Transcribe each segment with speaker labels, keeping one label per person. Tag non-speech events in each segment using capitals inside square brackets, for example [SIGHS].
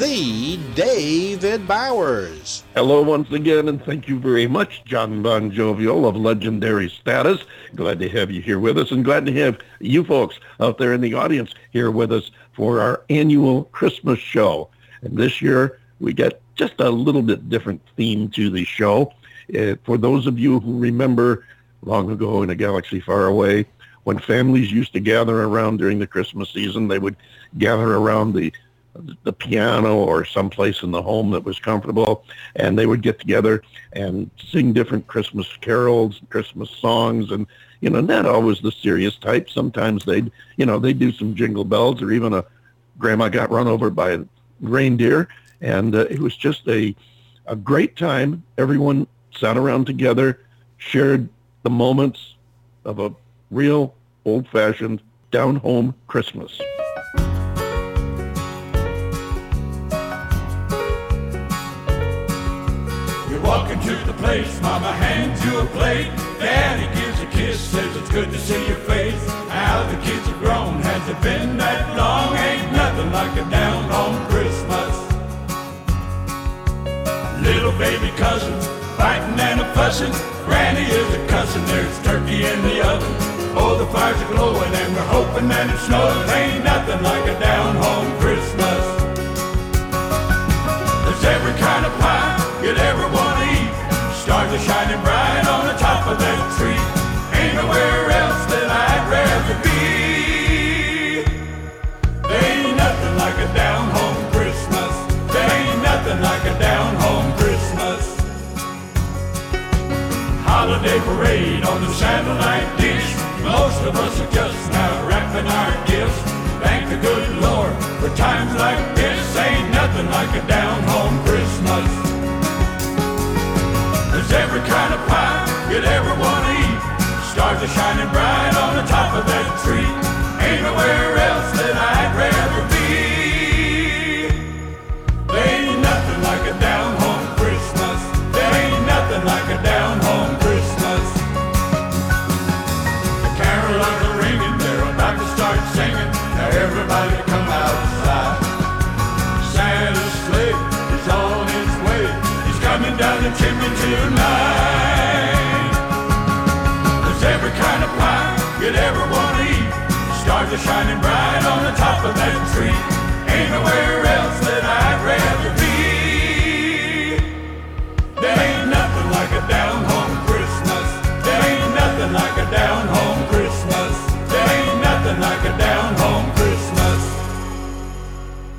Speaker 1: the David Bowers.
Speaker 2: Hello once again, and thank you very much, Jon Bon Jovial of legendary status. Glad to have you here with us, and glad to have you folks out there in the audience here with us for our annual Christmas show. And this year, we got just a little bit different theme to the show. Uh, for those of you who remember long ago in a galaxy far away, when families used to gather around during the Christmas season, they would gather around the the piano or someplace in the home that was comfortable, and they would get together and sing different Christmas carols, Christmas songs, and you know, not always the serious type. Sometimes they'd, you know, they'd do some jingle bells or even a grandma got run over by a reindeer, and uh, it was just a a great time. Everyone sat around together, shared the moments of a real old-fashioned down-home Christmas.
Speaker 3: Walk to the place, mama hands you a plate. Daddy gives a kiss, says it's good to see your face. How the kids have grown, has it been that long? Ain't nothing like a down home Christmas. Little baby cousins, fighting and a fussing. Granny is a cussing, there's turkey in the oven. Oh, the fires are glowing and we're hoping that it snows. Ain't nothing like a down home Christmas. There's every kind of pie you'd ever want Stars are shining bright on the top of that tree. Ain't nowhere else that I'd rather be. There ain't nothing like a down home Christmas. There ain't nothing like a down home Christmas. Holiday parade on the satellite dish. Most of us are just now wrapping our gifts. Thank the good Lord for times like this. Ain't nothing like a down home Christmas. There's every kind of pie you'd ever want to eat. Stars are shining bright on the top of that tree. Ain't nowhere else that I'd rather be. There ain't nothing like a down home Christmas. There ain't nothing like a down home Christmas. The carolers are ringing, they're about to start singing. Now everybody come tonight. There's every kind of pie you'd ever want to eat. Stars are shining bright on the top of that tree. Ain't nowhere else that I'd rather be. There ain't nothing like a down home Christmas. There ain't nothing like a down home Christmas. There ain't nothing like a down home Christmas.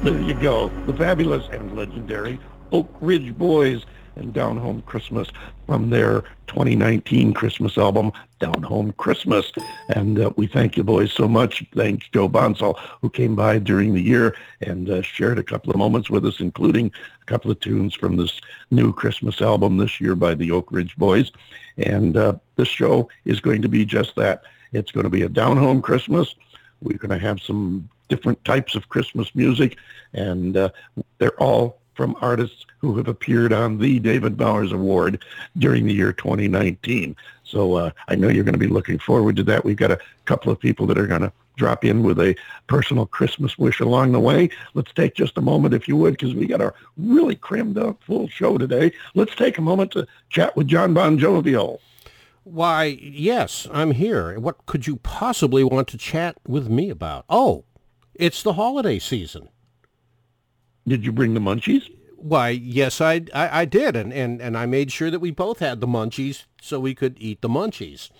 Speaker 2: There you go. The fabulous and legendary Oak Ridge Boys and Down Home Christmas from their 2019 Christmas album, Down Home Christmas. And uh, we thank you boys so much. Thanks Joe Bonsall, who came by during the year and uh, shared a couple of moments with us, including a couple of tunes from this new Christmas album this year by the Oak Ridge Boys. And uh, this show is going to be just that. It's going to be a down home Christmas. We're going to have some different types of Christmas music, and uh, they're all from artists who have appeared on the David Bowers Award during the year 2019. So uh, I know you're going to be looking forward to that. We've got a couple of people that are going to drop in with a personal Christmas wish along the way. Let's take just a moment, if you would, because we got a really crammed up full show today. Let's take a moment to chat with Jon Bon Jovial.
Speaker 4: Why, yes, I'm here. What could you possibly want to chat with me about? Oh, it's the holiday season.
Speaker 2: Did you bring the munchies?
Speaker 4: Why, yes, I, I, I did, and, and, and I made sure that we both had the munchies so we could eat the munchies.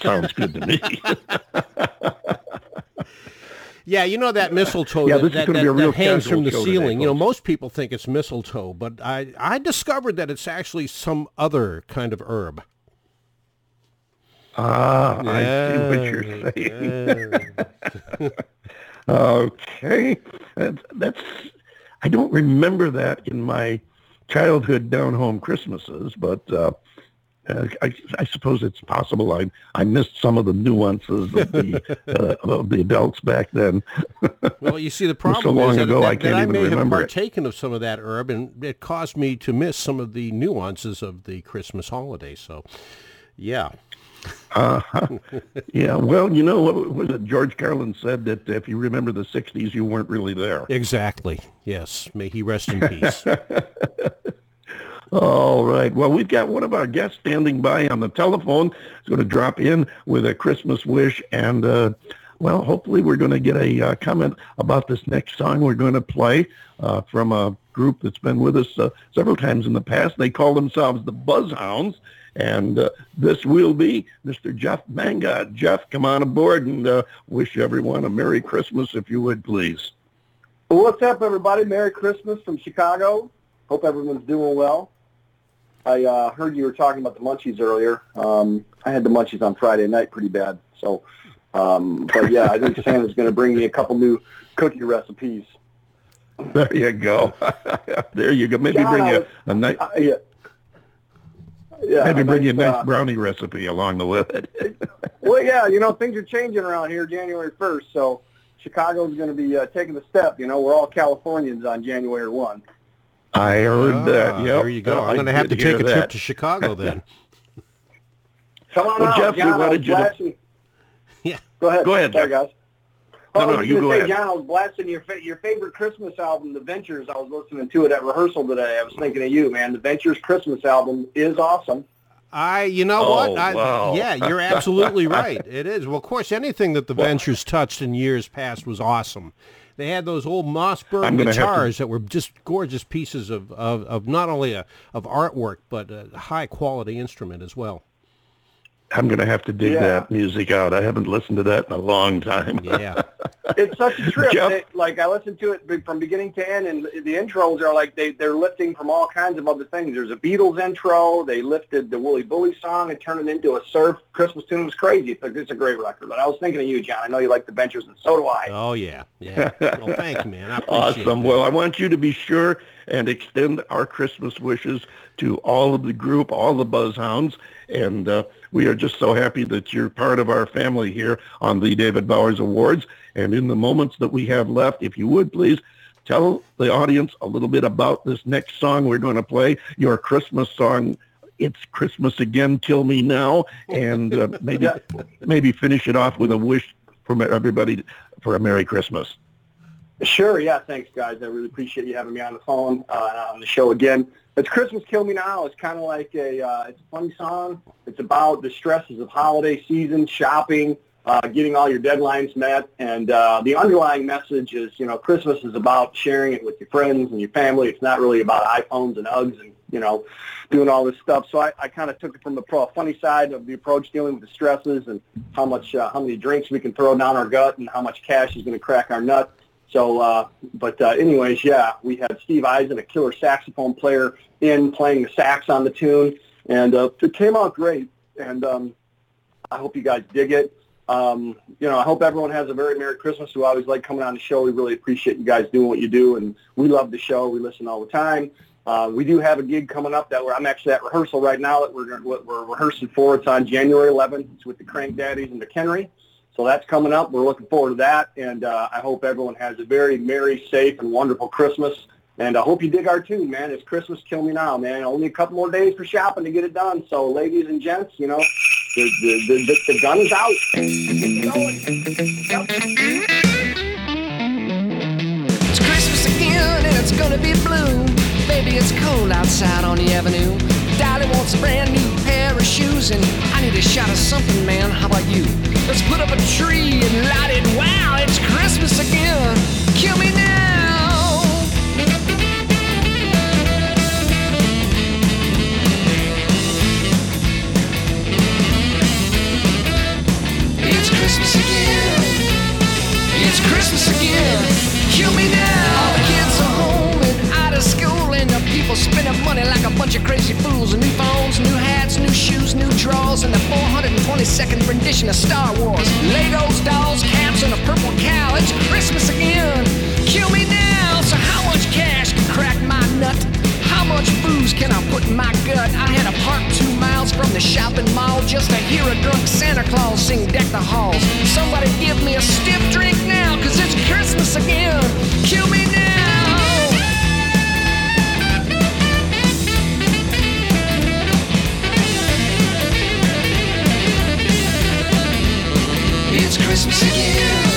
Speaker 2: Sounds good to me. [LAUGHS]
Speaker 4: yeah, you know that mistletoe
Speaker 2: yeah,
Speaker 4: that, that, that, that hangs from the ceiling.
Speaker 2: Today,
Speaker 4: you know, most people think it's mistletoe, but I, I discovered that it's actually some other kind of herb.
Speaker 2: Ah, yeah, I see what you're saying. Yeah. [LAUGHS] [LAUGHS] okay, that's, that's. I don't remember that in my childhood down home Christmases, but uh, uh, I, I suppose it's possible I I missed some of the nuances of the [LAUGHS] uh, of the adults back then.
Speaker 4: Well, you see, the [LAUGHS] problem so
Speaker 2: long
Speaker 4: is that,
Speaker 2: ago,
Speaker 4: that,
Speaker 2: I
Speaker 4: that I may have
Speaker 2: remember it.
Speaker 4: partaken of some of that herb, and it caused me to miss some of the nuances of the Christmas holiday. So, yeah.
Speaker 2: Yeah, well, you know what was it? George Carlin said that if you remember the '60s, you weren't really there.
Speaker 4: Exactly. Yes. May he rest in peace. [LAUGHS]
Speaker 2: All right. Well, we've got one of our guests standing by on the telephone. He's going to drop in with a Christmas wish, and uh, well, hopefully, we're going to get a uh, comment about this next song we're going to play uh, from a group that's been with us uh, several times in the past. They call themselves the Buzzhounds, and uh, this will be Mr. Jeff Manga. Jeff, come on aboard and uh, wish everyone a Merry Christmas, if you would, please.
Speaker 5: Well, what's up, everybody? Merry Christmas from Chicago. Hope everyone's doing well. I uh, heard you were talking about the munchies earlier. Um, I had the munchies on Friday night pretty bad. So, um, but yeah, I think Santa's going to bring me a couple new cookie recipes.
Speaker 2: There you go. [LAUGHS] there you go. Maybe
Speaker 5: Jon,
Speaker 2: bring
Speaker 5: I
Speaker 2: you
Speaker 5: was-
Speaker 2: a nice.
Speaker 5: Uh, yeah. Yeah,
Speaker 2: Maybe bring you a
Speaker 5: nice,
Speaker 2: nice
Speaker 5: uh,
Speaker 2: brownie recipe along the way. [LAUGHS]
Speaker 5: Well, yeah, you know, things are changing around here January 1st, so Chicago's going to be uh, taking the step. You know, we're all Californians on January 1.
Speaker 2: I heard that.
Speaker 4: Ah,
Speaker 2: Yep.
Speaker 4: there you go.
Speaker 2: I
Speaker 4: I'm going to have to take a trip to Chicago [LAUGHS] then.
Speaker 5: Come on
Speaker 2: Well,
Speaker 5: out,
Speaker 2: Jeff, we
Speaker 5: Jon. I
Speaker 2: wanted you to- [LAUGHS]
Speaker 4: Yeah.
Speaker 5: Go ahead.
Speaker 2: Go ahead,
Speaker 5: Sorry, guys. Oh,
Speaker 2: No,
Speaker 5: I
Speaker 2: no,
Speaker 5: was
Speaker 2: you
Speaker 5: gonna
Speaker 2: go
Speaker 5: say,
Speaker 2: ahead.
Speaker 5: Jon, I was blasting your fa- your favorite Christmas album, The Ventures. I was listening to it at rehearsal today. I was thinking of you, man. The Ventures Christmas album is awesome.
Speaker 4: I, you know
Speaker 2: Oh,
Speaker 4: what? I,
Speaker 2: wow.
Speaker 4: Yeah, you're absolutely [LAUGHS] right. It is. Well, of course, anything that the Ventures touched in years past was awesome. They had those old Mosrite
Speaker 2: I'm gonna
Speaker 4: guitars that were just gorgeous pieces of, of, of not only a, of artwork, but a high quality instrument as well.
Speaker 2: I'm going to have to dig
Speaker 5: Yeah.
Speaker 2: that music out. I haven't listened to that in a long time.
Speaker 4: Yeah. [LAUGHS]
Speaker 5: It's such a trip.
Speaker 2: Jeff?
Speaker 5: They- like I listened to it from beginning to end, and the intros are like they they're lifting from all kinds of other things. There's a Beatles intro. They lifted the Wooly Bully song and turned it into a surf Christmas tune. It was crazy. It's a, it's a great record. But I was thinking of you, Jon. I know you like the Ventures, and so do I.
Speaker 4: oh, yeah. Yeah. Well, thank you, man. I appreciate
Speaker 2: Awesome.
Speaker 4: that.
Speaker 2: Well, I want you to be sure and extend our Christmas wishes to all of the group, all the Buzzhounds. And uh, we are just so happy that you're part of our family here on the David Bowers Awards. And in the moments that we have left, if you would please tell the audience a little bit about this next song we're going to play, your Christmas song. It's Christmas again, kill me now, and uh, maybe [LAUGHS] maybe finish it off with a wish from everybody for a Merry Christmas.
Speaker 5: Sure, yeah, thanks, guys. I really appreciate you having me on the phone uh, on the show again. It's Christmas Kill Me Now. It's kind of like a, uh, it's a funny song. It's about the stresses of holiday season, shopping, uh, getting all your deadlines met, and uh, the underlying message is, you know, Christmas is about sharing it with your friends and your family. It's not really about iPhones and Uggs and, you know, doing all this stuff. So I, I kind of took it from the pro, funny side of the approach, dealing with the stresses and how much, uh, how many drinks we can throw down our gut and how much cash is going to crack our nut. So, uh, but uh, anyways, yeah, we had Steve Eisen, a killer saxophone player, in playing the sax on the tune, and uh, it came out great. And um, I hope you guys dig it. Um, you know, I hope everyone has a very Merry Christmas. We always like coming on the show. We really appreciate you guys doing what you do, and we love the show. We listen all the time. Uh, we do have a gig coming up that we're, I'm actually at rehearsal right now that we're, we're rehearsing for. It's on January 11th. It's with the Crank Daddies and the Kenry. So that's coming up. We're looking forward to that, and uh, I hope everyone has a very merry, safe, and wonderful Christmas. And I hope you dig our tune, man. It's Christmas, kill me now, man. Only a couple more days for shopping to get it done. So, ladies and gents, you know, the the the, the, gun is out.
Speaker 6: It's Christmas again and it's gonna be blue. Baby, it's cold outside on the avenue. Dolly wants a brand new shoes and I need a shot of something, man. How about you? Let's put up a tree and light it. Wow, it's Christmas again. Kill me now. It's Christmas again. It's Christmas again. Kill me now. Of school, and the people spending money like a bunch of crazy fools. New phones, new hats, new shoes, new drawers, and the 422nd rendition of Star Wars. Legos, dolls, caps, and a purple cow. It's Christmas again. Kill me now. So how much cash can crack my nut? How much booze can I put in my gut? I had to park two miles from the shopping mall just to hear a drunk Santa Claus sing Deck the Halls. Somebody give me a stiff drink now, cause it's Christmas again. Kill me now. It's Christmas again.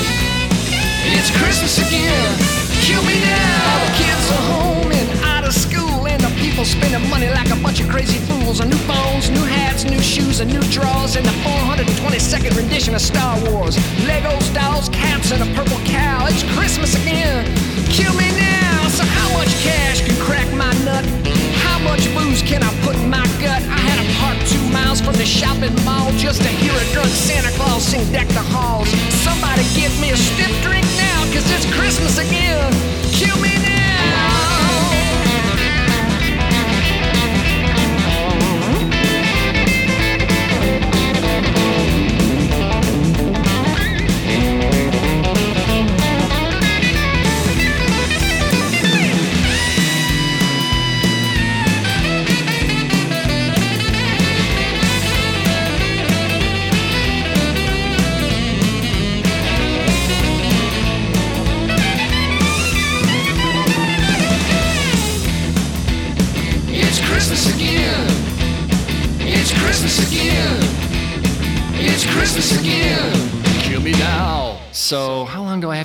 Speaker 6: It's Christmas again. Kill me now. All the kids are home and out of school, and the people spending money like a bunch of crazy fools on new phones, new hats, new shoes, and new drawers, and the 422nd rendition of Star Wars. Legos, dolls, cats, and a purple cow. It's Christmas again. Kill me now. So how much cash can crack my nut? How much booze can I put in my gut? I had to park two miles from the shopping mall just to hear a drunk Santa Claus sing Deck the Halls. Somebody give me a stiff drink now, cause it's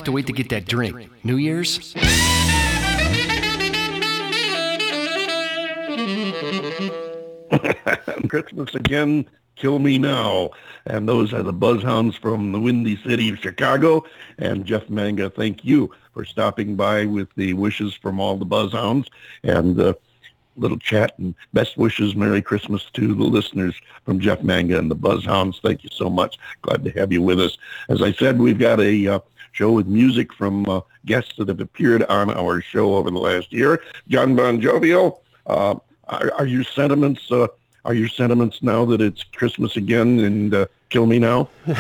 Speaker 6: have to wait to get that drink? New Year's? [LAUGHS]
Speaker 2: Christmas again, kill me now. And those are the Buzzhounds from the Windy City of Chicago. And Jeff Manga, thank you for stopping by with the wishes from all the Buzzhounds and uh, little chat and best wishes. Merry Christmas to the listeners from Jeff Manga and the Buzzhounds. Thank you so much. Glad to have you with us. As I said, we've got a uh, show with music from uh, guests that have appeared on our show over the last year. Jon Bon Jovial, uh, are, are your sentiments uh, are your sentiments now that it's Christmas again and uh, kill me now? [LAUGHS]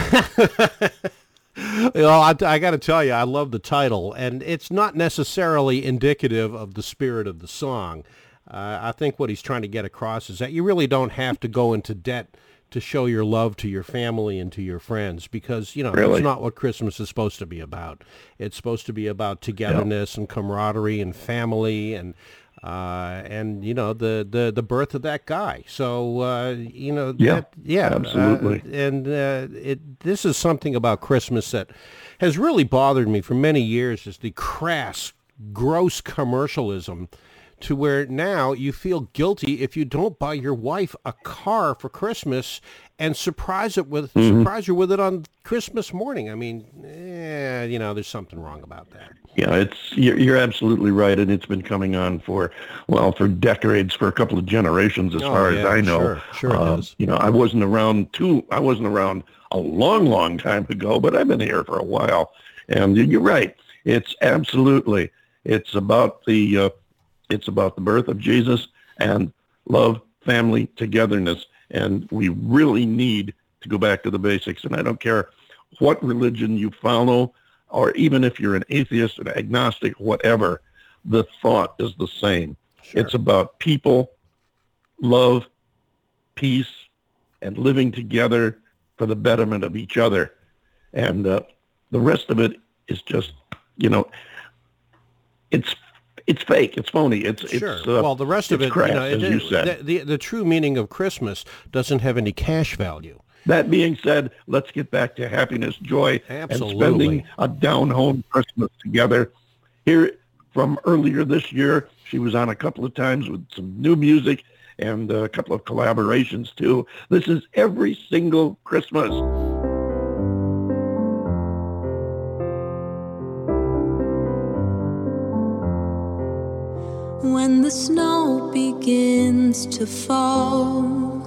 Speaker 4: Well, I, I got to tell you, I love the title, and it's not necessarily indicative of the spirit of the song. Uh, I think what he's trying to get across is that you really don't have to go into debt to show your love to your family and to your friends because, you know,
Speaker 2: Really?
Speaker 4: that's not what Christmas is supposed to be about. It's supposed to be about togetherness and camaraderie and family and uh, and you know the, the, the birth of that guy. So uh, you know,
Speaker 2: Yeah,
Speaker 4: that- yeah, uh,
Speaker 2: absolutely.
Speaker 4: and uh, it this is something about Christmas that has really bothered me for many years is the crass, gross commercialism to where now you feel guilty if you don't buy your wife a car for Christmas and surprise it with
Speaker 2: Mm-hmm.
Speaker 4: surprise her with it on Christmas morning. I mean, eh, you know, there's something wrong about that.
Speaker 2: Yeah, it's you're, you're absolutely right, and it's been coming on for well for decades, for a couple of generations, as
Speaker 4: Oh,
Speaker 2: far as I know.
Speaker 4: sure, sure it
Speaker 2: Uh. You know, I wasn't around too. I wasn't around a long, long time ago, but I've been here for a while, and you're right. It's absolutely it's about the uh, it's about the birth of Jesus and love, family, togetherness, and we really need to go back to the basics. And I don't care what religion you follow or even if you're an atheist, an agnostic, whatever, the thought is the same. It's about people, love, peace, and living together for the betterment of each other. And uh, the rest of it is just, you know, it's it's fake. It's phony. It's
Speaker 4: Sure.
Speaker 2: It's, uh,
Speaker 4: well, the rest of it,
Speaker 2: crass,
Speaker 4: you know,
Speaker 2: as
Speaker 4: it-
Speaker 2: you said.
Speaker 4: The, the the true meaning of Christmas doesn't have any cash value.
Speaker 2: That being said, let's get back to happiness, joy,
Speaker 4: Absolutely.
Speaker 2: and spending a down-home Christmas together. Here from earlier this year, she was on a couple of times with some new music and a couple of collaborations too. This is every single Christmas.
Speaker 7: When the snow begins to fall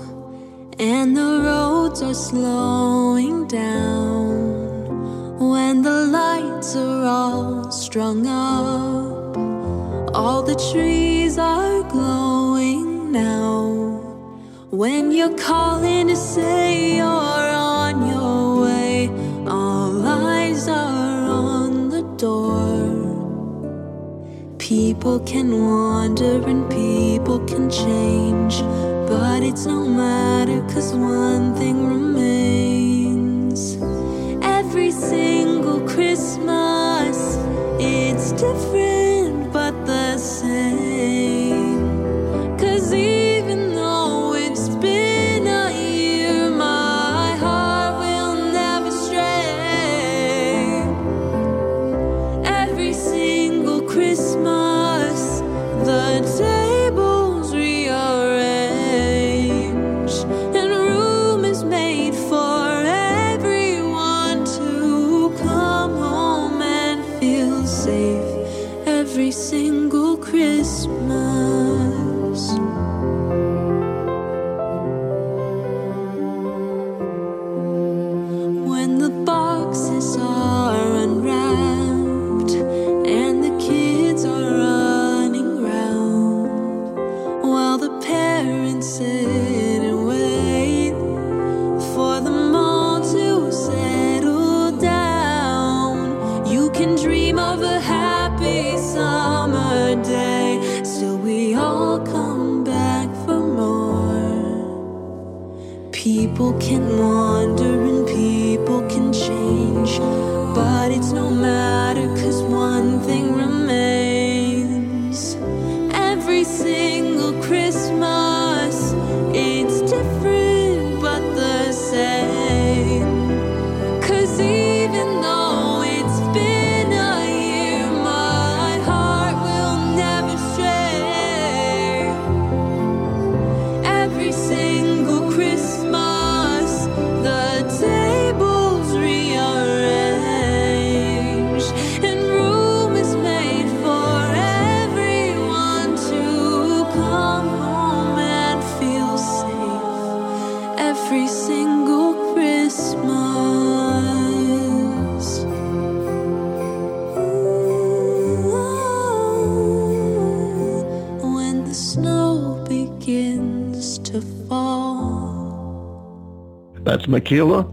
Speaker 7: and the roads are slowing down, when the lights are all strung up, all the trees are glowing now. When you're calling to say you're People can wander and people can change, but it's no matter cause one thing remains. Every single Christmas, it's different
Speaker 2: Michaela.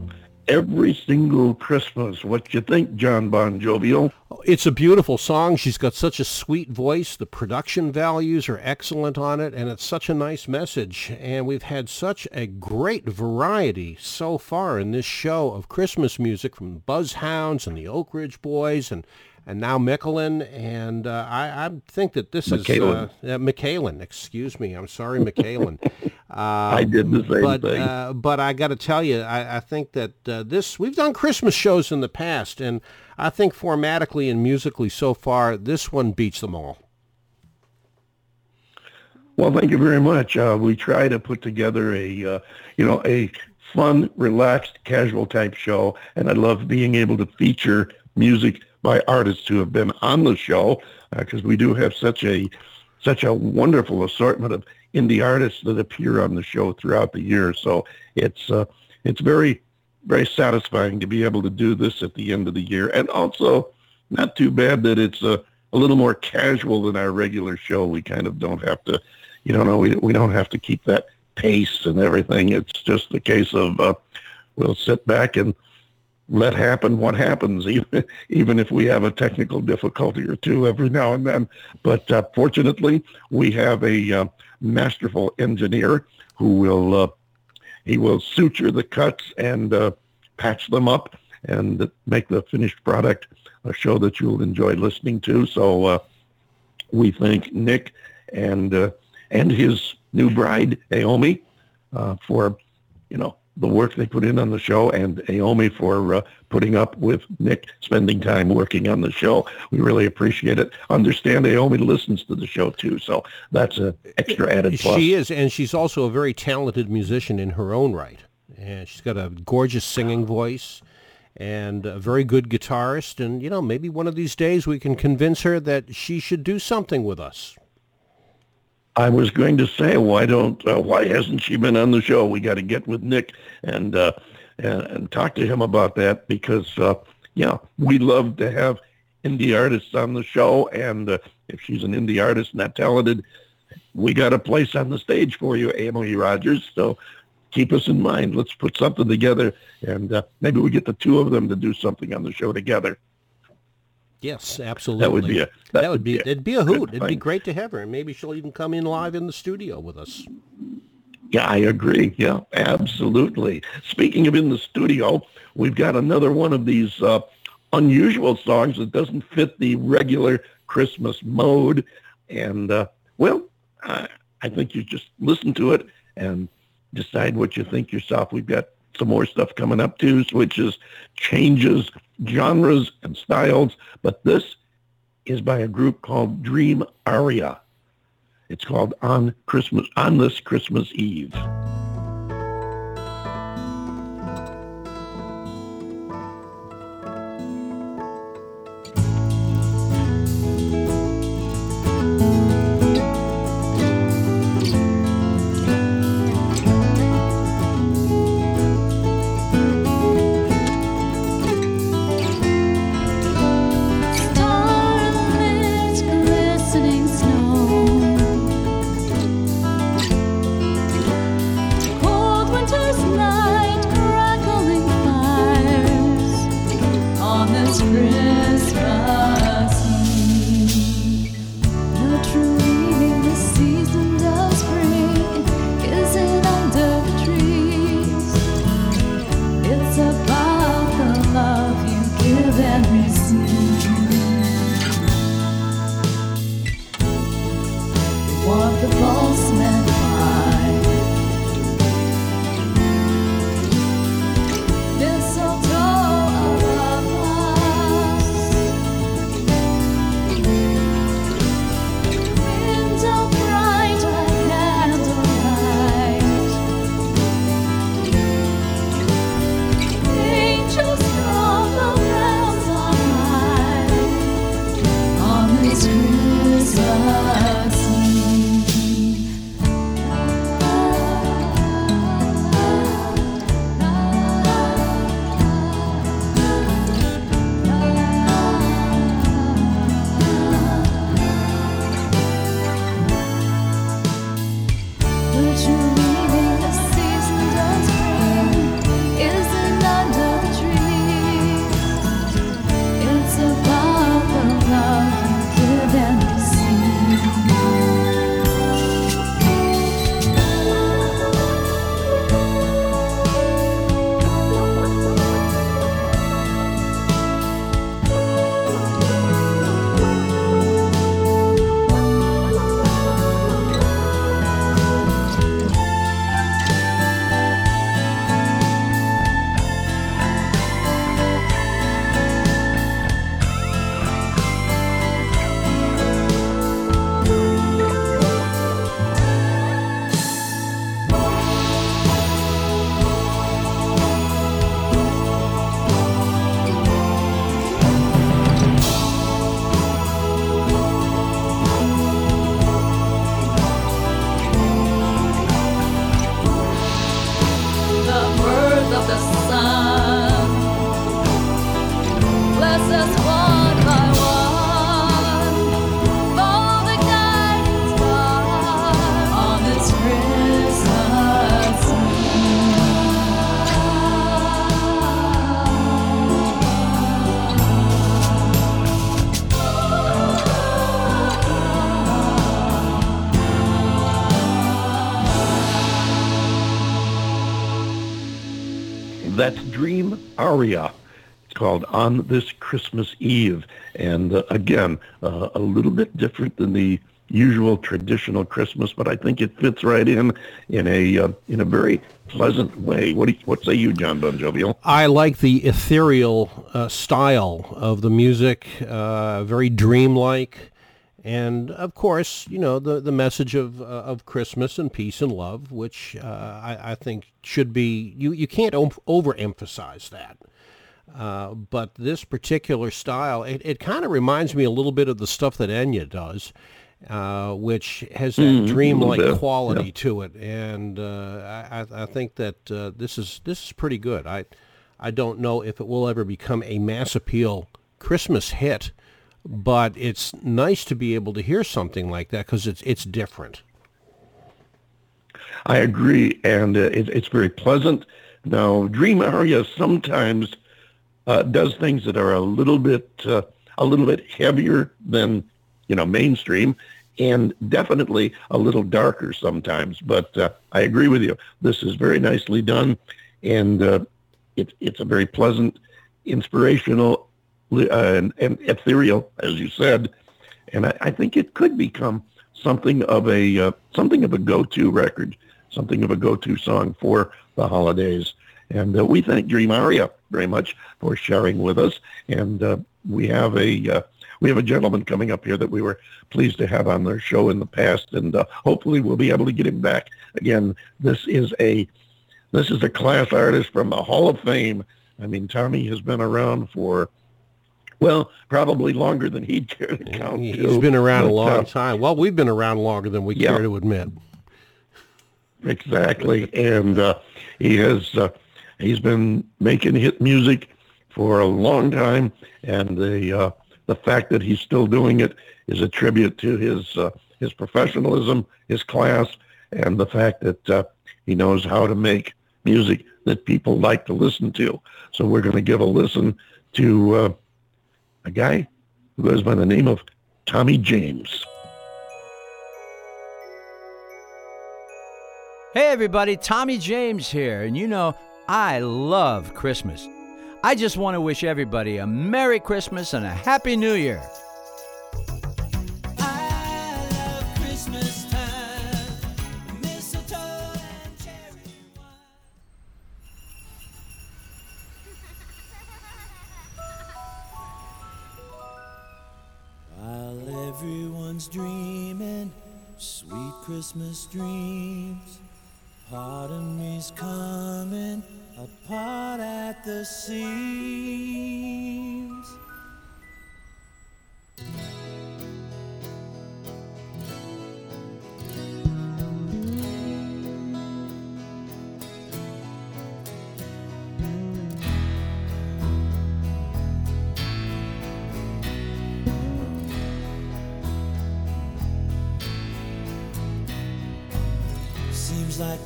Speaker 2: Every single Christmas. What you think, Jon Bon Jovial?
Speaker 4: It's a beautiful song. She's got such a sweet voice. The production values are excellent on it, and it's such a nice message. And we've had such a great variety so far in this show of Christmas music from Buzzhounds and the Oak Ridge Boys and and now Mickelin. And uh, I, I think that this is uh, uh. Excuse me. I'm sorry, Mikalyn. [LAUGHS] Uh,
Speaker 2: I did the same
Speaker 4: but,
Speaker 2: thing.
Speaker 4: Uh, but I got to tell you, I, I think that uh, this we've done Christmas shows in the past, and I think formatically and musically so far, this one beats them all.
Speaker 2: Well, thank you very much. Uh, we try to put together a, uh, you know, a fun, relaxed, casual type show, and I love being able to feature music by artists who have been on the show because we do have such a such a wonderful assortment of indie artists that appear on the show throughout the year. So it's uh, it's very very satisfying to be able to do this at the end of the year, and also not too bad that it's a, a little more casual than our regular show. We kind of don't have to, you know, we we don't have to keep that pace and everything. It's just a case of uh, we'll sit back and let happen what happens, [LAUGHS] even even if we have a technical difficulty or two every now and then. But uh, fortunately, we have a uh, masterful engineer who will uh, he will suture the cuts and uh, patch them up and make the finished product a show that you'll enjoy listening to. So uh, we thank Nick and uh, and his new bride Naomi uh, for you know the work they put in on the show, and Naomi for uh, putting up with Nick spending time working on the show. We really appreciate it. Understand Naomi listens to the show too, so that's an extra added plus.
Speaker 4: She is, and she's also a very talented musician in her own right. And she's got a gorgeous singing voice and a very good guitarist. And, you know, maybe one of these days we can convince her that she should do something with us.
Speaker 2: I was going to say, why don't, uh, why hasn't she been on the show? We got to get with Nick and, uh, and and talk to him about that because, uh, yeah, we love to have indie artists on the show, and uh, if she's an indie artist and that talented, we got a place on the stage for you, Emily Rogers. So keep us in mind. Let's put something together, and uh, maybe we get the two of them to do something on the show together.
Speaker 4: Yes, absolutely.
Speaker 2: That would be a-
Speaker 4: that,
Speaker 2: that
Speaker 4: would be
Speaker 2: would be a
Speaker 4: it'd be a hoot. It'd be great to have her, and maybe she'll even come in live in the studio with us.
Speaker 2: Yeah, I agree. Yeah, absolutely. Speaking of in the studio, we've got another one of these uh, unusual songs that doesn't fit the regular Christmas mode. And, uh, well, I, I think you just listen to it and decide what you think yourself. We've got some more stuff coming up too, switches, changes, genres, and styles. But this is by a group called Dream Aria. It's called On Christmas on this Christmas Eve. That's Dream Aria. It's called On This Christmas Eve. And uh, again, uh, a little bit different than the usual traditional Christmas, but I think it fits right in in a uh, in a very pleasant way. What you, what say you, Jon Bon Jovial?
Speaker 4: I like the ethereal uh, style of the music, uh, very dreamlike, and of course, you know the the message of uh, of Christmas and peace and love, which uh, I, I think should be you you can't o- overemphasize that. Uh, but this particular style, it, it kind of reminds me a little bit of the stuff that Enya does, uh, which has that
Speaker 2: Mm, a
Speaker 4: dreamlike quality
Speaker 2: yeah.
Speaker 4: to it, and uh, I, I I think that uh, this is this is pretty good. I I don't know if it will ever become a mass appeal Christmas hit, but it's nice to be able to hear something like that because it's it's different.
Speaker 2: I agree, and uh, it, it's very pleasant. Now, Dream Aria sometimes uh, does things that are a little bit uh, a little bit heavier than you know mainstream, and definitely a little darker sometimes. But uh, I agree with you. This is very nicely done, and uh, it, it's a very pleasant, inspirational, and, and ethereal, as you said. And I, I think it could become something of a uh, something of a go-to record, something of a go-to song for the holidays. And uh, we thank Dream Aria very much for sharing with us. And uh, we have a uh, we have a gentleman coming up here that we were pleased to have on their show in the past, and uh, hopefully we'll be able to get him back again. This is a this is a class artist from the Hall of Fame. I mean, Tommy has been around for well, probably longer than he'd care to count.
Speaker 4: He's
Speaker 2: to,
Speaker 4: been around a long
Speaker 2: uh,
Speaker 4: time. Well, we've been around longer than we
Speaker 2: Yeah.
Speaker 4: care to admit.
Speaker 2: Exactly, and uh, he has uh, he's been making hit music for a long time, and the uh, the fact that he's still doing it is a tribute to his uh, his professionalism, his class, and the fact that uh, he knows how to make music that people like to listen to. So we're going to give a listen to uh, a guy who goes by the name of Tommy James.
Speaker 8: Hey everybody, Tommy James here, and you know, I love Christmas. I just want to wish everybody a Merry Christmas and a Happy New Year.
Speaker 9: Christmas dreams, part of me's coming apart at the seams.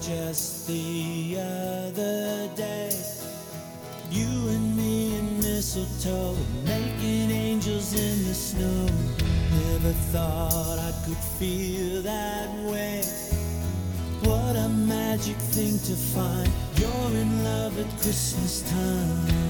Speaker 9: Just the other day, you and me and mistletoe making angels in the snow. Never thought I could feel that way. What a magic thing to find. You're in love at Christmas time.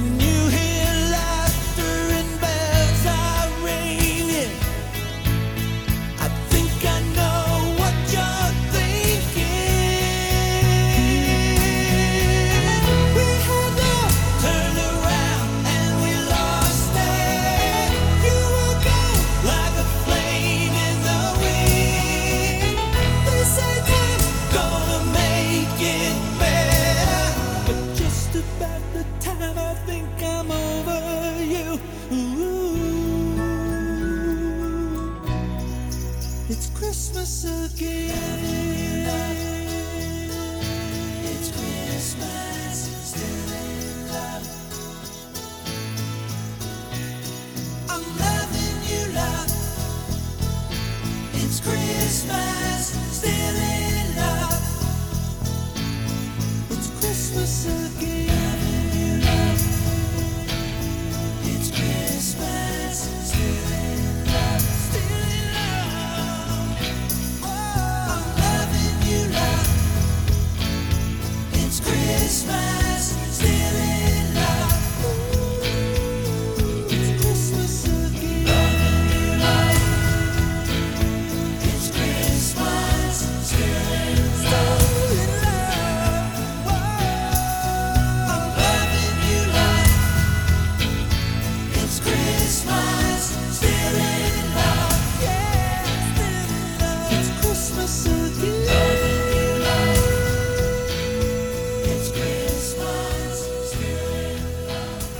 Speaker 9: When you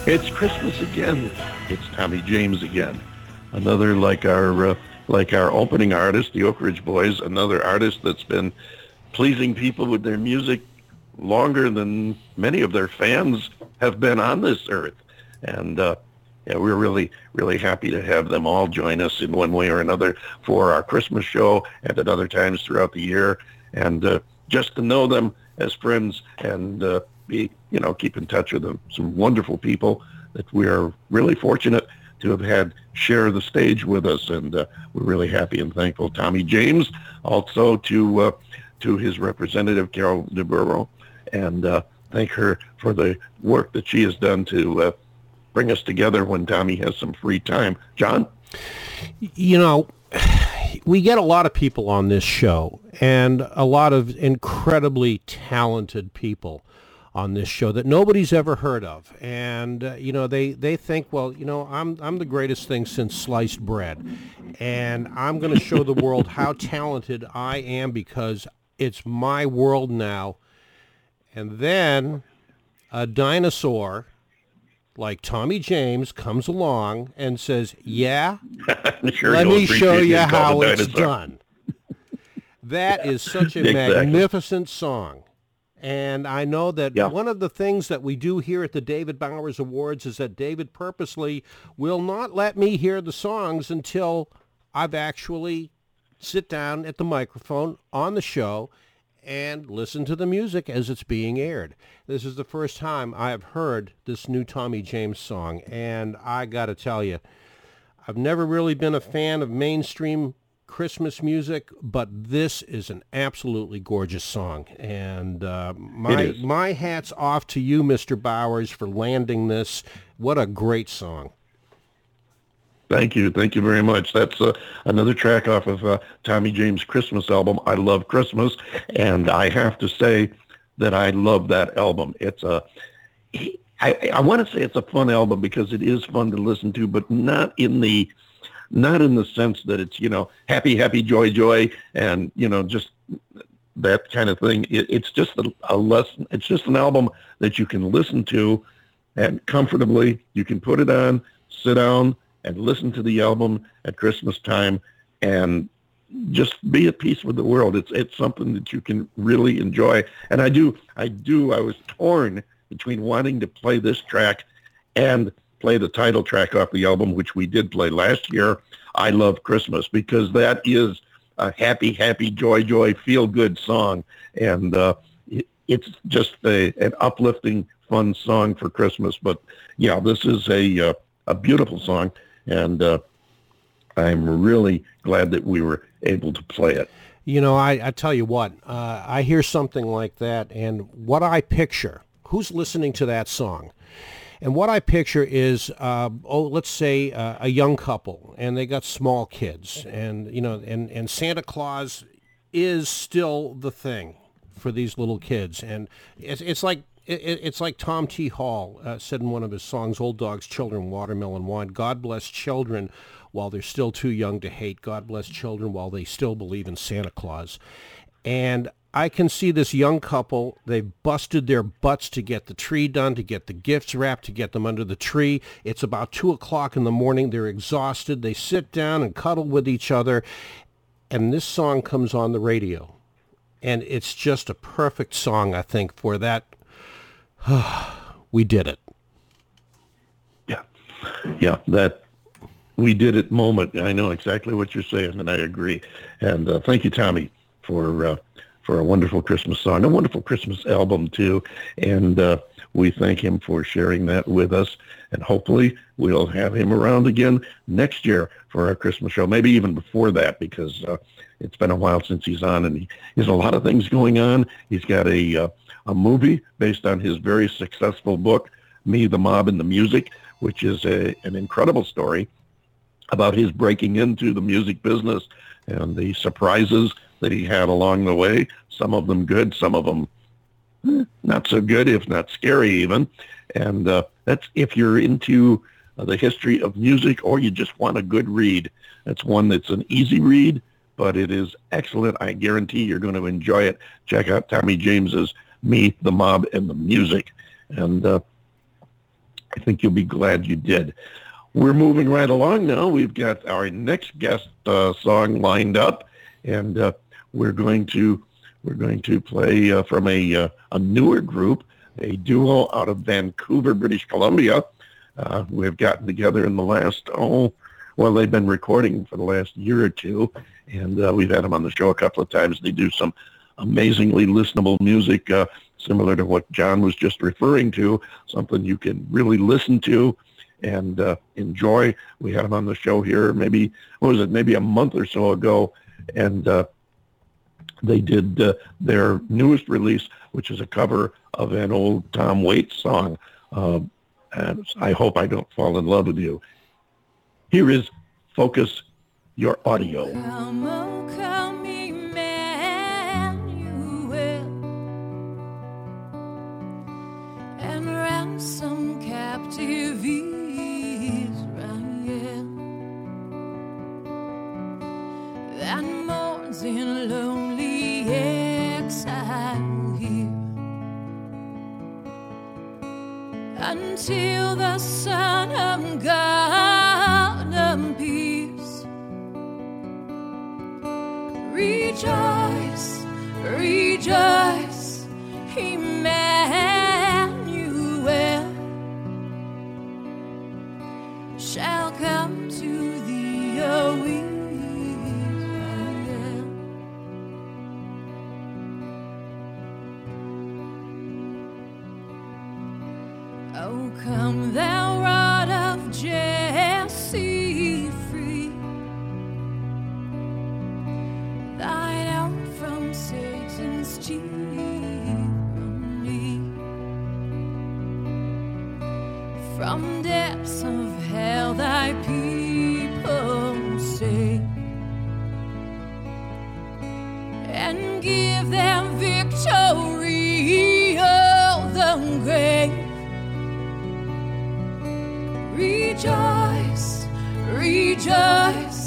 Speaker 9: It's Christmas again.
Speaker 2: It's Tommy James again. Another like our uh, like our opening artist, the Oak Ridge Boys, another artist that's been pleasing people with their music longer than many of their fans have been on this earth. And uh, yeah, we're really, really happy to have them all join us in one way or another for our Christmas show and at other times throughout the year. And uh, just to know them as friends and uh, be, you know, keep in touch with them. Some wonderful people that we are really fortunate to have had share the stage with us, and uh, we're really happy and thankful. Tommy James, also to uh, to his representative Carol DeBurro, and uh, thank her for the work that she has done to uh, bring us together when Tommy has some free time. Jon?
Speaker 4: You know, we get a lot of people on this show and a lot of incredibly talented people on this show that nobody's ever heard of. And, uh, you know, they, they think, well, you know, I'm, I'm the greatest thing since sliced bread. And I'm going [LAUGHS] to show the world how talented I am because it's my world now. And then a dinosaur like Tommy James comes along and says, "Yeah, [LAUGHS]
Speaker 2: sure
Speaker 4: let me show you how it's done." That is such a [LAUGHS]
Speaker 2: Exactly.
Speaker 4: magnificent song. And I know that
Speaker 2: Yeah.
Speaker 4: one of the things that we do here at the David Bowers Awards is that David purposely will not let me hear the songs until I've actually sit down at the microphone on the show and listen to the music as it's being aired. This is the first time I have heard this new Tommy James song, and I got to tell you, I've never really been a fan of mainstream Christmas music, but this is an absolutely gorgeous song. And uh, my my hats off to you, Mr. Bowers, for landing this. What a great song.
Speaker 2: Thank you. Thank you very much. That's uh, another track off of uh, Tommy James' Christmas album, I Love Christmas. And I have to say that I love that album. It's a, I, I want to say it's a fun album because it is fun to listen to, but not in the, not in the sense that it's, you know, happy, happy, joy, joy, and, you know, just that kind of thing. It, it's just a, a lesson. It's just an album that you can listen to and comfortably. You can put it on, sit down, and listen to the album at Christmas time, and just be at peace with the world. It's it's something that you can really enjoy. And I do, I do. I was torn between wanting to play this track and play the title track off the album, which we did play last year. I love Christmas because that is a happy, happy, joy, joy, feel good song, and uh, it, it's just a an uplifting, fun song for Christmas. But yeah, this is a uh, a beautiful song, and uh, I'm really glad that we were able to play it.
Speaker 4: You know, I, I tell you what, uh, I hear something like that, and what I picture, who's listening to that song? And what I picture is, uh, oh, let's say uh, a young couple, and they got small kids, and you know, and, and Santa Claus is still the thing for these little kids, and it's, it's like it, it- it's like Tom T. Hall uh, said in one of his songs, "Old dogs, children, watermelon wine." God bless children while they're still too young to hate. God bless children while they still believe in Santa Claus. And I can see this young couple, they've busted their butts to get the tree done, to get the gifts wrapped, to get them under the tree. It's about 2 o'clock in the morning. They're exhausted. They sit down and cuddle with each other. And this song comes on the radio. And it's just a perfect song, I think, for that. [SIGHS] we did it.
Speaker 2: Yeah, yeah, that we did it moment. I know exactly what you're saying, and I agree. And uh, thank you, Tommy, for uh, for a wonderful Christmas song, a wonderful Christmas album too. And uh, we thank him for sharing that with us. And hopefully, we'll have him around again next year for our Christmas show. Maybe even before that, because uh, it's been a while since he's on, and he, has a lot of things going on. He's got a uh, a movie based on his very successful book, Me, the Mob, and the Music, which is a, an incredible story about his breaking into the music business and the surprises that he had along the way. Some of them good, some of them not so good, if not scary even. And uh, that's if you're into uh, the history of music or you just want a good read. That's one that's an easy read, but it is excellent. I guarantee you're going to enjoy it. Check out Tommy James's Me, the Mob, and the Music. And uh, I think you'll be glad you did. We're moving right along now. We've got our next guest uh, song lined up, and uh, we're going to we're going to play uh, from a uh, a newer group, a duo out of Vancouver, British Columbia. Uh, we've gotten together in the last oh, well, they've been recording for the last year or two, and uh, we've had them on the show a couple of times. They do some amazingly listenable music, uh, similar to what Jon was just referring to, something you can really listen to and uh, enjoy. We had them on the show here maybe, what was it, maybe a month or so ago, and they did uh, their newest release, which is a cover of an old Tom Waits song, uh, and I Hope I Don't Fall in Love with You. Here is Focus Your Audio.
Speaker 10: Come, oh, come, captive Israel that mourns in until the Son of God appears. Rejoice, rejoice, Emmanuel shall come come thou rod of Jesse free, thine out from Satan's tyranny, from depths of hell thy people Rejoice, rejoice,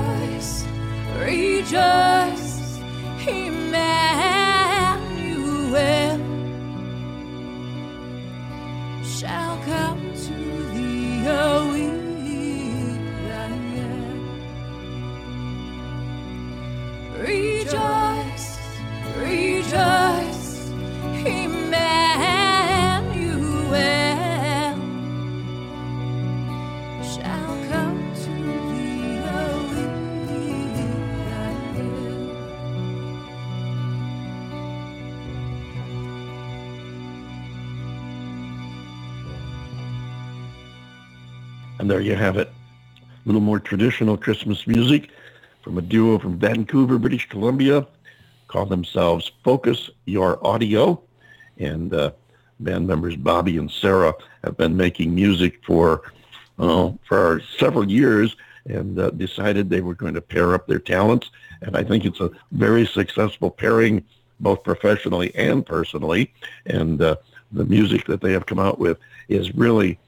Speaker 10: Rejoice, rejoice, Emmanuel. Shall come to the O
Speaker 2: there you have it. A little more traditional Christmas music from a duo from Vancouver, British Columbia, call themselves Focus Your Audio. And uh, band members Bobby and Sarah have been making music for uh, for several years and uh, decided they were going to pair up their talents. And I think it's a very successful pairing, both professionally and personally. And uh, the music that they have come out with is really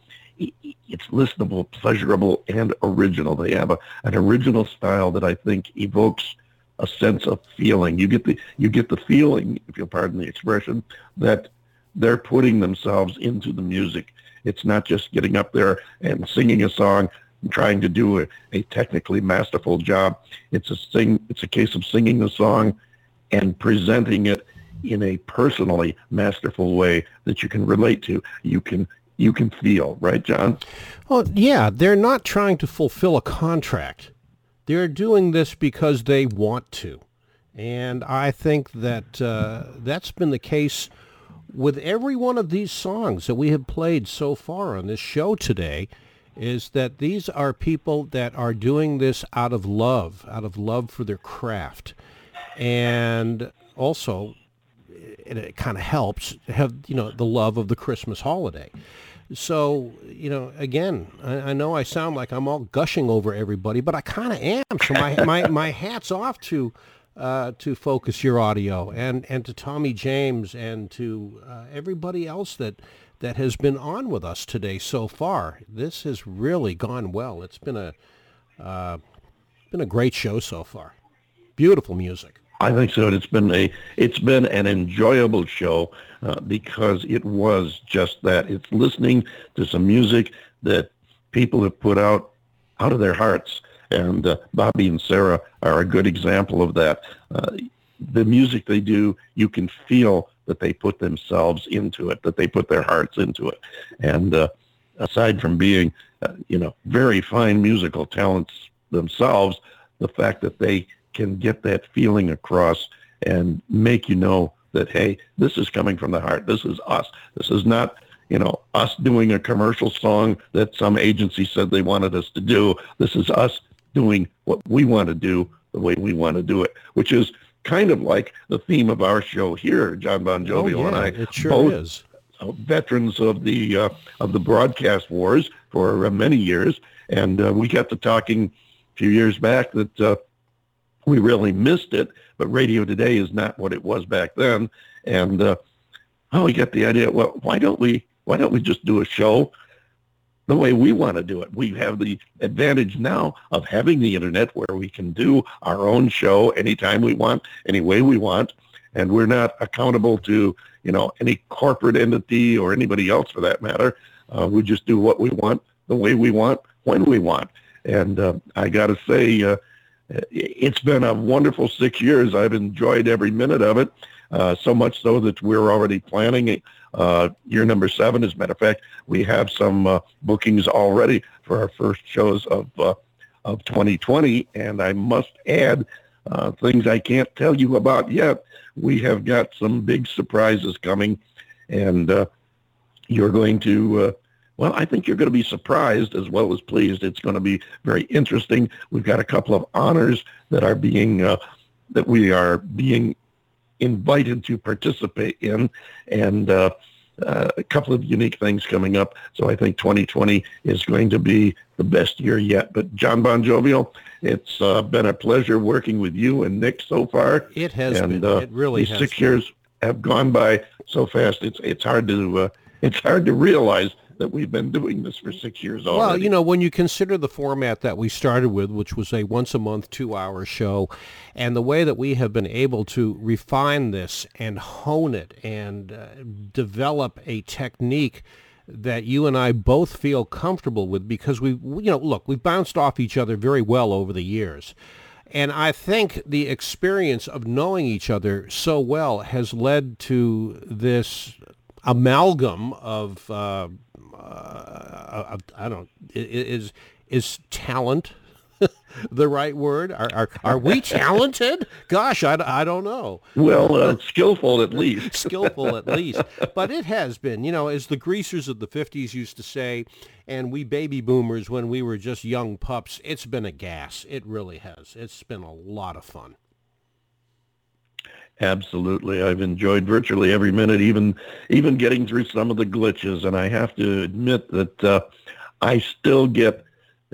Speaker 2: it's listenable, pleasurable, and original. They have a, an original style that I think evokes a sense of feeling. You get the you get the feeling, if you'll pardon the expression, that they're putting themselves into the music. It's not just getting up there and singing a song and trying to do a, a technically masterful job. It's a sing. It's a case of singing the song and presenting it in a personally masterful way that you can relate to. You can you can feel, right, Jon?
Speaker 4: Well, yeah, they're not trying to fulfill a contract. They're doing this because they want to. And I think that uh, that's been the case with every one of these songs that we have played so far on this show today is that these are people that are doing this out of love, out of love for their craft. And also, it, it kind of helps have, you know, the love of the Christmas holiday. So, you know, again, I, I, know I sound like I'm all gushing over everybody, but I kind of am. So my, my, [LAUGHS] my hat's off to uh, to Focus Your Audio and, and to Tommy James and to uh, everybody else that that has been on with us today so far. This has really gone well. It's been a uh, been a great show so far. Beautiful music.
Speaker 2: I think so. It's been a it's been an enjoyable show uh, because it was just that. It's listening to some music that people have put out out of their hearts and uh, Bobby and Sarah are a good example of that. Uh, the music they do, you can feel that they put themselves into it, that they put their hearts into it. And uh, aside from being, uh, you know, very fine musical talents themselves, the fact that they can get that feeling across and make you know that, hey, this is coming from the heart. This is us. This is not you know, us doing a commercial song that some agency said they wanted us to do. This is us doing what we want to do the way we want to do it, which is kind of like the theme of our show here, John Bon Jovi
Speaker 4: oh, yeah,
Speaker 2: and I.
Speaker 4: It sure
Speaker 2: both
Speaker 4: is.
Speaker 2: Veterans of the uh, of the broadcast wars for uh, many years, and uh, we got to talking a few years back that uh, we really missed it. But radio today is not what it was back then, and uh, oh, we got the idea. Well, why don't we why don't we just do a show the way we want to do it. We have the advantage now of having the internet where we can do our own show anytime we want, any way we want, and we're not accountable to, you know, any corporate entity or anybody else for that matter. Uh, we just do what we want, the way we want, when we want. And uh, I got to say, uh, it's been a wonderful six years. I've enjoyed every minute of it, uh, so much so that we're already planning uh, year number seven. As a matter of fact, we have some uh, bookings already for our first shows of uh, of 2020, and I must add uh, things I can't tell you about yet. We have got some big surprises coming, and uh, you're going to. Uh, well, I think you're going to be surprised as well as pleased. It's going to be very interesting. We've got a couple of honors that are being that we are being invited to participate in, and uh, uh, a couple of unique things coming up. So I think 2020 is going to be the best year yet. But Jon Bon Jovial, it's uh, been a pleasure working with you and Nick so far.
Speaker 4: It has
Speaker 2: and,
Speaker 4: been.
Speaker 2: Uh,
Speaker 4: it really
Speaker 2: these
Speaker 4: has.
Speaker 2: six
Speaker 4: been.
Speaker 2: years have gone by so fast. It's it's hard to uh, it's hard to realize that we've been doing this for six years already.
Speaker 4: Well, you know, when you consider the format that we started with, which was a once a month, two hour show, and the way that we have been able to refine this and hone it and uh, develop a technique that you and I both feel comfortable with because we, you know, look, we've bounced off each other very well over the years. And I think the experience of knowing each other so well has led to this amalgam of uh, uh, I don't is is talent [LAUGHS] the right word? Are are, are we [LAUGHS] talented? Gosh, I, I don't know.
Speaker 2: Well, uh, skillful at least. [LAUGHS]
Speaker 4: skillful at least. But it has been, you know, as the greasers of the 50s used to say, and we baby boomers when we were just young pups, it's been a gas. It really has. It's been a lot of fun.
Speaker 2: Absolutely. I've enjoyed virtually every minute, even even getting through some of the glitches. And I have to admit that uh, I still get,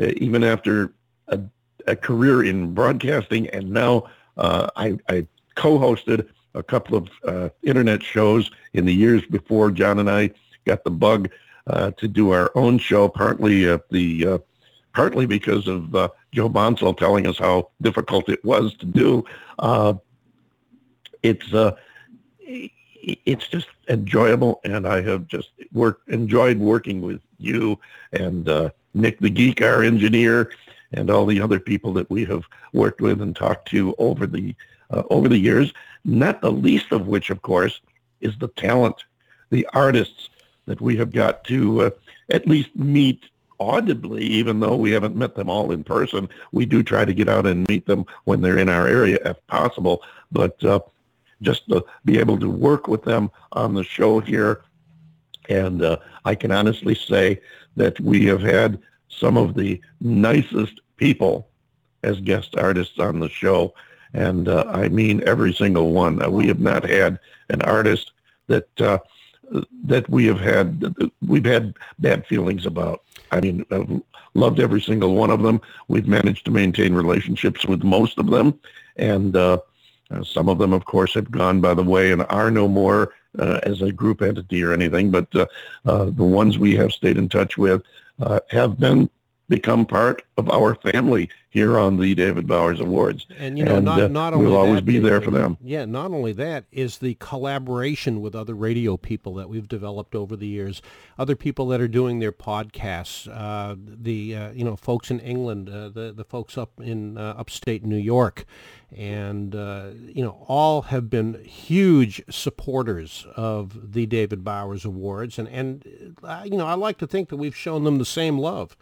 Speaker 2: uh, even after a, a, career in broadcasting, and now uh, I, I, co-hosted a couple of uh, internet shows in the years before Jon and I got the bug uh, to do our own show, partly uh, the partly because of Joe Bonsall telling us how difficult it was to do it's uh, it's just enjoyable, and I have just worked enjoyed working with you and uh, Nick the Geek, our engineer, and all the other people that we have worked with and talked to over the uh, over the years. Not the least of which, of course, is the talent, the artists that we have got to uh, at least meet audibly, even though we haven't met them all in person. We do try to get out and meet them when they're in our area if possible. But uh, just to be able to work with them on the show here. And uh, I can honestly say that we have had some of the nicest people as guest artists on the show. And uh, I mean every single one. Uh, we have not had an artist that uh, that we have had we've had bad feelings about. I mean, I've loved every single one of them. We've managed to maintain relationships with most of them, and uh, uh, some of them, of course, have gone by the way and are no more uh, as a group entity or anything. But uh, uh the ones we have stayed in touch with uh, have been become part of our family here on the David Bowers Awards.
Speaker 4: And you know, and, not, uh, not only
Speaker 2: we'll
Speaker 4: that,
Speaker 2: always be there for them.
Speaker 4: Yeah, not only that is the collaboration with other radio people that we've developed over the years. Other people that are doing their podcasts. Uh, the uh, you know folks in England, uh, the the folks up in uh, upstate New York, and uh, you know all have been huge supporters of the David Bowers Awards, and and you know I like to think that we've shown them the same love.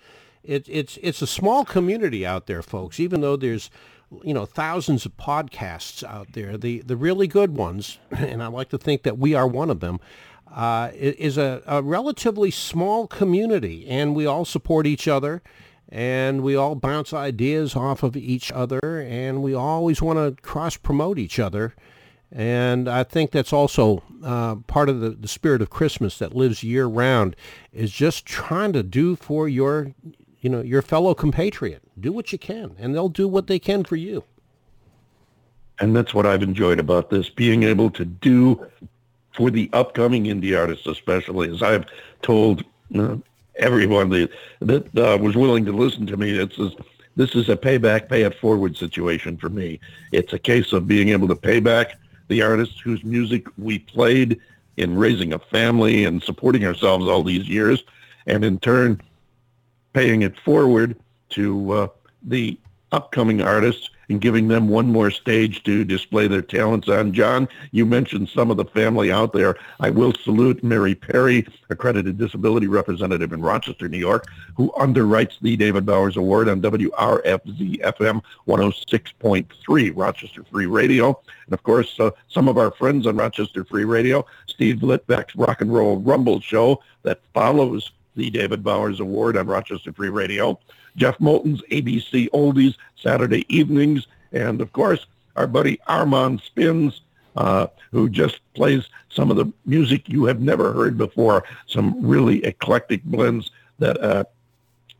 Speaker 4: It, it's it's a small community out there, folks. Even though there's you know thousands of podcasts out there, the the really good ones, [CLEARS THROAT] and I like to think that we are one of them. Uh, is a, a relatively small community, and we all support each other, and we all bounce ideas off of each other, and we always want to cross promote each other. And I think that's also uh, part of the, the spirit of Christmas that lives year round is just trying to do for your you know, your fellow compatriot. Do what you can, and they'll do what they can for you.
Speaker 2: And that's what I've enjoyed about this, being able to do for the upcoming indie artists, especially, as I've told uh, everyone that, that uh, was willing to listen to me, it's this is a payback, pay it forward situation for me. It's a case of being able to pay back the artists whose music we played in raising a family and supporting ourselves all these years, and in turn paying it forward to uh, the upcoming artists and giving them one more stage to display their talents on. Jon, you mentioned some of the family out there. I will salute Mary Perry, accredited disability representative in Rochester, New York, who underwrites the David Bowers Award on WRFZ FM 106.3, Rochester Free Radio. And of course, uh, some of our friends on Rochester Free Radio, Steve Litvak's Rock and Roll Rumble show that follows the David Bowers Award on Rochester Free Radio, Jeff Moulton's ABC Oldies Saturday evenings, and of course, our buddy Armand Spins, uh, who just plays some of the music you have never heard before, some really eclectic blends that uh,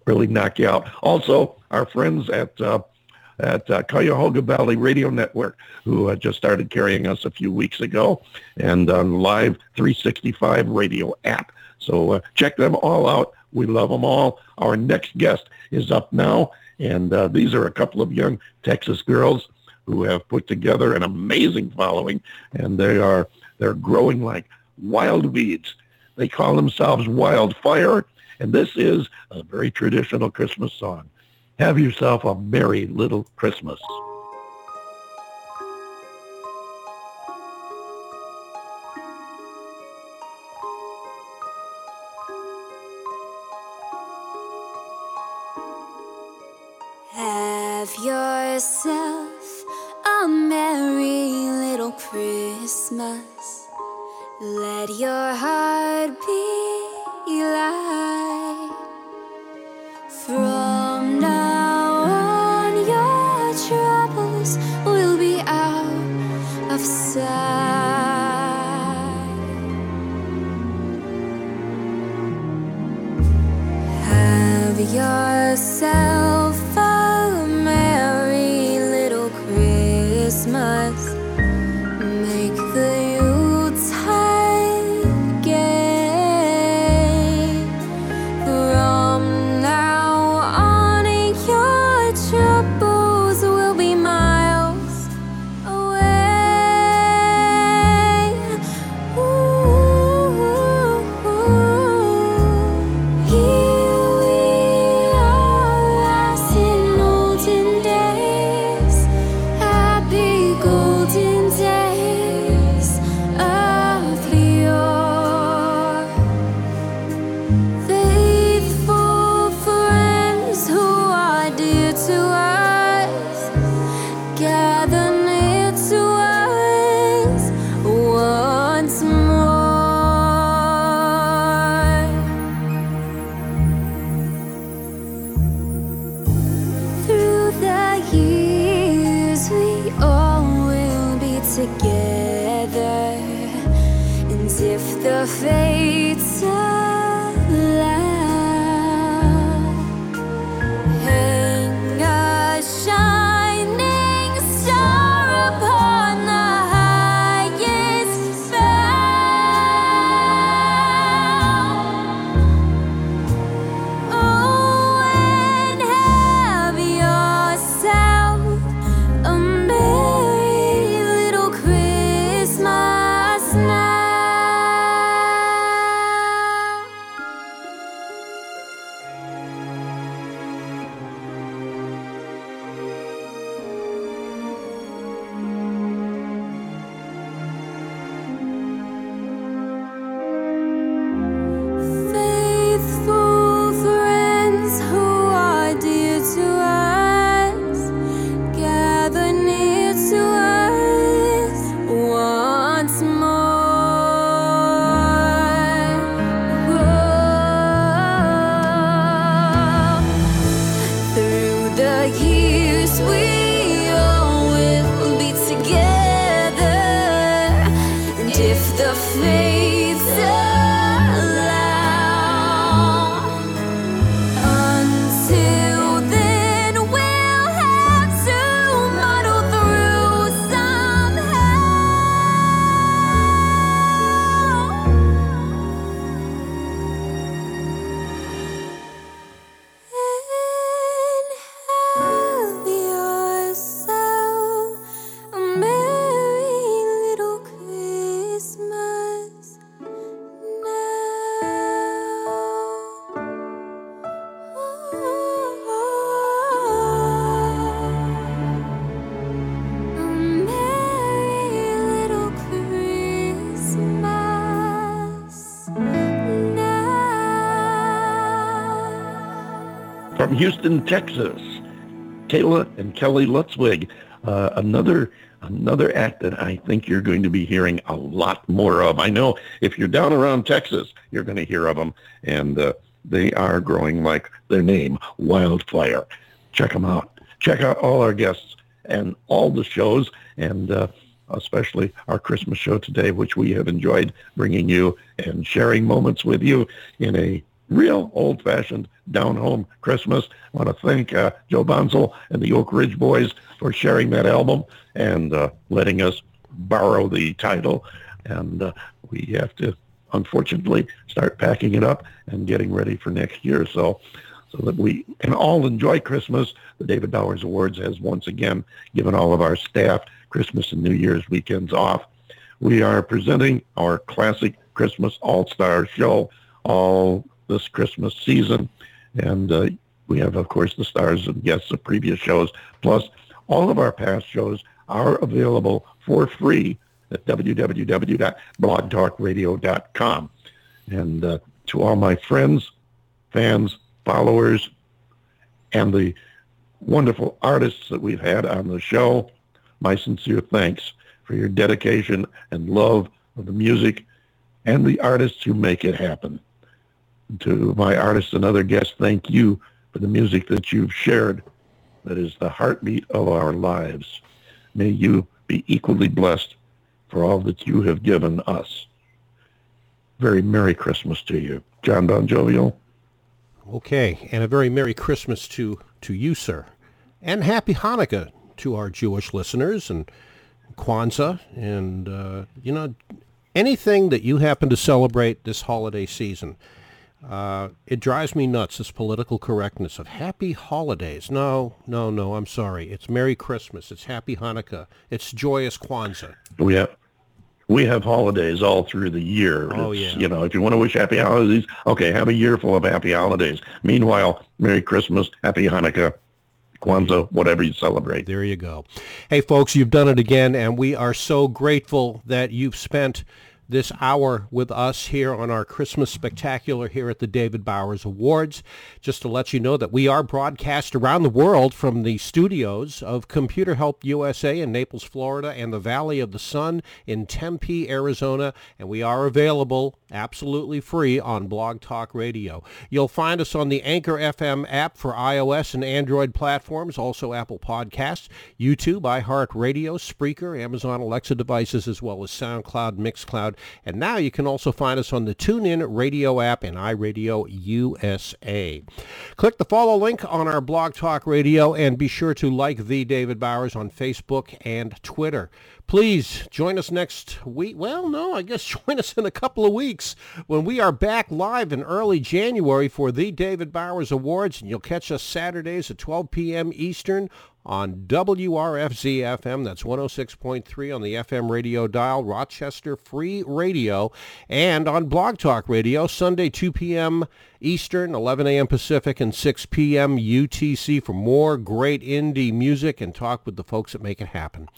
Speaker 2: really knock you out. Also, our friends at uh, at uh, Cuyahoga Valley Radio Network, who uh, just started carrying us a few weeks ago, and on Live 365 radio app. So uh, check them all out. We love them all. Our next guest is up now, and uh, these are a couple of young Texas girls who have put together an amazing following, and they are they're growing like wild weeds. They call themselves Wildfire, and this is a very traditional Christmas song. Have yourself a merry little Christmas.
Speaker 11: yourself.
Speaker 2: Houston, Texas, Kayla and Kelly Lutzwig. Uh, another another act that I think you're going to be hearing a lot more of. I know if you're down around Texas, you're going to hear of them, and uh, they are growing like their name, wildfire. Check them out. Check out all our guests and all the shows, and uh, especially our Christmas show today, which we have enjoyed bringing you and sharing moments with you in a real old-fashioned down-home Christmas. I want to thank uh, Joe Bonsall and the Oak Ridge Boys for sharing that album and uh, letting us borrow the title. And uh, we have to, unfortunately, start packing it up and getting ready for next year. So, so that we can all enjoy Christmas. The David Bowers Awards has once again given all of our staff Christmas and New Year's weekends off. We are presenting our classic Christmas All-Star show all this Christmas season. And uh, we have, of course, the stars and guests of previous shows. Plus, all of our past shows are available for free at www.blogtalkradio.com. And uh, to all my friends, fans, followers, and the wonderful artists that we've had on the show, my sincere thanks for your dedication and love of the music and the artists who make it happen. To my artists and other guests, thank you for the music that you've shared that is the heartbeat of our lives. May you be equally blessed for all that you have given us. Very Merry Christmas to you. Jon Bon Jovial.
Speaker 4: Okay, and a very Merry Christmas to, to you, sir. And Happy Hanukkah to our Jewish listeners and Kwanzaa and, uh, you know, anything that you happen to celebrate this holiday season. Uh, it drives me nuts, this political correctness of happy holidays. No, no, no, I'm sorry. It's Merry Christmas. It's Happy Hanukkah. It's joyous Kwanzaa.
Speaker 2: We have we have holidays all through the year.
Speaker 4: Oh,
Speaker 2: It's,
Speaker 4: yeah.
Speaker 2: You know, if you want to wish happy holidays, okay, have a year full of happy holidays. Meanwhile, Merry Christmas, Happy Hanukkah, Kwanzaa, whatever you celebrate.
Speaker 4: There you go. Hey, folks, you've done it again, and we are so grateful that you've spent this hour with us here on our Christmas spectacular here at the David Bowers Awards. Just to let you know that we are broadcast around the world from the studios of Computer Help USA in Naples, Florida, and the Valley of the Sun in Tempe, Arizona, and we are available absolutely free on Blog Talk Radio. You'll find us on the Anchor FM app for iOS and Android platforms, also Apple Podcasts, YouTube, iHeartRadio, Spreaker, Amazon Alexa devices, as well as SoundCloud, Mixcloud, and now you can also find us on the TuneIn Radio app and iRadio USA. Click the follow link on our Blog Talk Radio and be sure to like the David Bowers on Facebook and Twitter. Please join us next week. Well, no, I guess [LAUGHS] join us in a couple of weeks when we are back live in early January for the David Bowers Awards, and you'll catch us Saturdays at 12 p.m. Eastern on WRFZ FM. That's 106.3 on the FM radio dial, Rochester Free Radio, and on Blog Talk Radio, Sunday 2 p.m. Eastern, 11 a.m. Pacific, and 6 p.m. UTC for more great indie music and talk with the folks that make it happen.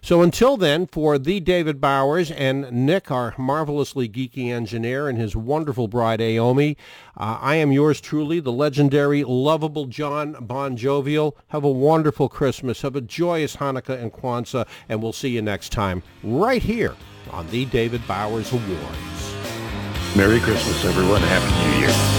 Speaker 4: So until then, for the David Bowers and Nick, our marvelously geeky engineer, and his wonderful bride, Naomi, uh, I am yours truly, the legendary, lovable Jon Bon Jovial. Have a wonderful Christmas. Have a joyous Hanukkah and Kwanzaa, and we'll see you next time right here on the David Bowers Awards.
Speaker 2: Merry Christmas, everyone. Happy New Year.